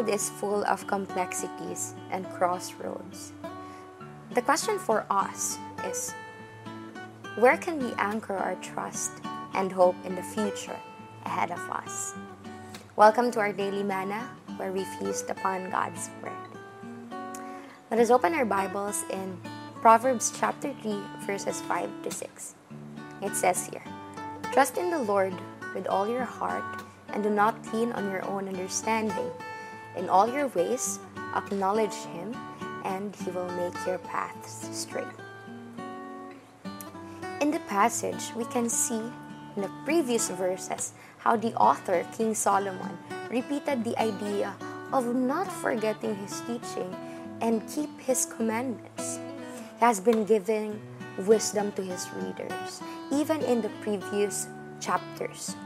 is full of complexities and crossroads. The question for us is where can we anchor our trust and hope in the future ahead of us? Welcome to our daily manna where we feast upon God's Word. Let us open our Bibles in Proverbs chapter 3, verses 5 to 6. It says here Trust in the Lord with all your heart and do not lean on your own understanding. In all your ways, acknowledge Him, and He will make your paths straight. In the passage, we can see in the previous verses how the author, King Solomon, repeated the idea of not forgetting his teaching and keep his commandments. He has been giving wisdom to his readers, even in the previous chapters.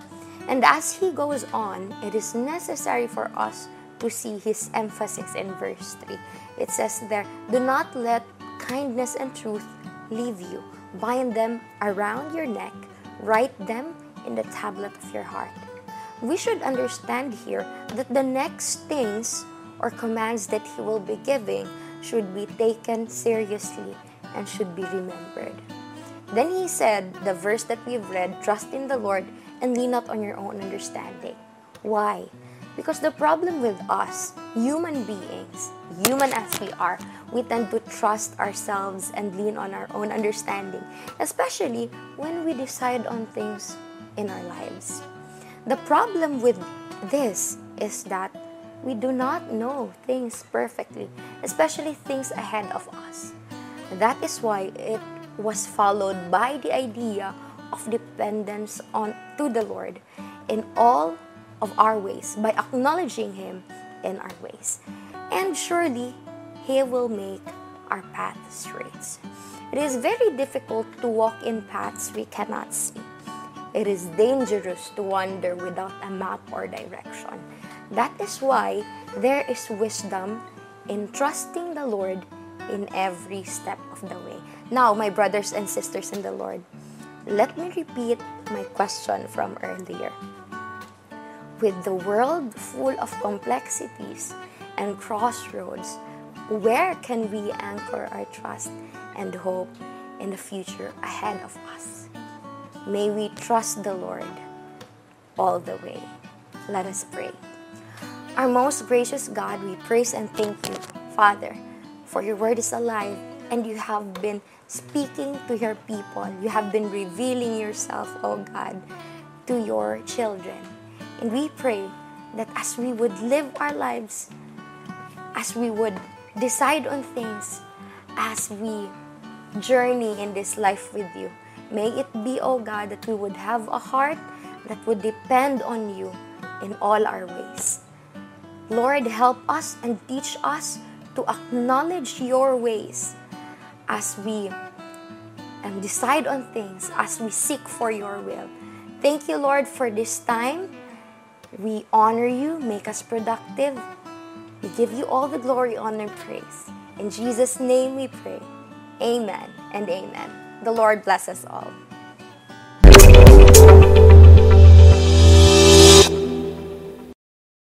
And as he goes on, it is necessary for us to see his emphasis in verse 3. It says there, Do not let kindness and truth leave you. Bind them around your neck, write them in the tablet of your heart. We should understand here that the next things or commands that he will be giving should be taken seriously and should be remembered. Then he said, the verse that we've read, trust in the Lord and lean not on your own understanding. Why? Because the problem with us, human beings, human as we are, we tend to trust ourselves and lean on our own understanding, especially when we decide on things in our lives. The problem with this is that we do not know things perfectly, especially things ahead of us. That is why it was followed by the idea of dependence on to the Lord in all of our ways by acknowledging him in our ways. And surely he will make our path straight. It is very difficult to walk in paths we cannot see. It is dangerous to wander without a map or direction. That is why there is wisdom in trusting the Lord in every step of the way. Now, my brothers and sisters in the Lord, let me repeat my question from earlier. With the world full of complexities and crossroads, where can we anchor our trust and hope in the future ahead of us? May we trust the Lord all the way. Let us pray. Our most gracious God, we praise and thank you, Father, for your word is alive and you have been speaking to your people. You have been revealing yourself, oh God, to your children. And we pray that as we would live our lives, as we would decide on things, as we journey in this life with you, may it be, oh God, that we would have a heart that would depend on you in all our ways. Lord, help us and teach us to acknowledge your ways as we um, decide on things, as we seek for your will. Thank you, Lord, for this time. We honor you, make us productive. We give you all the glory, honor, and praise. In Jesus' name we pray. Amen and amen. The Lord bless us all.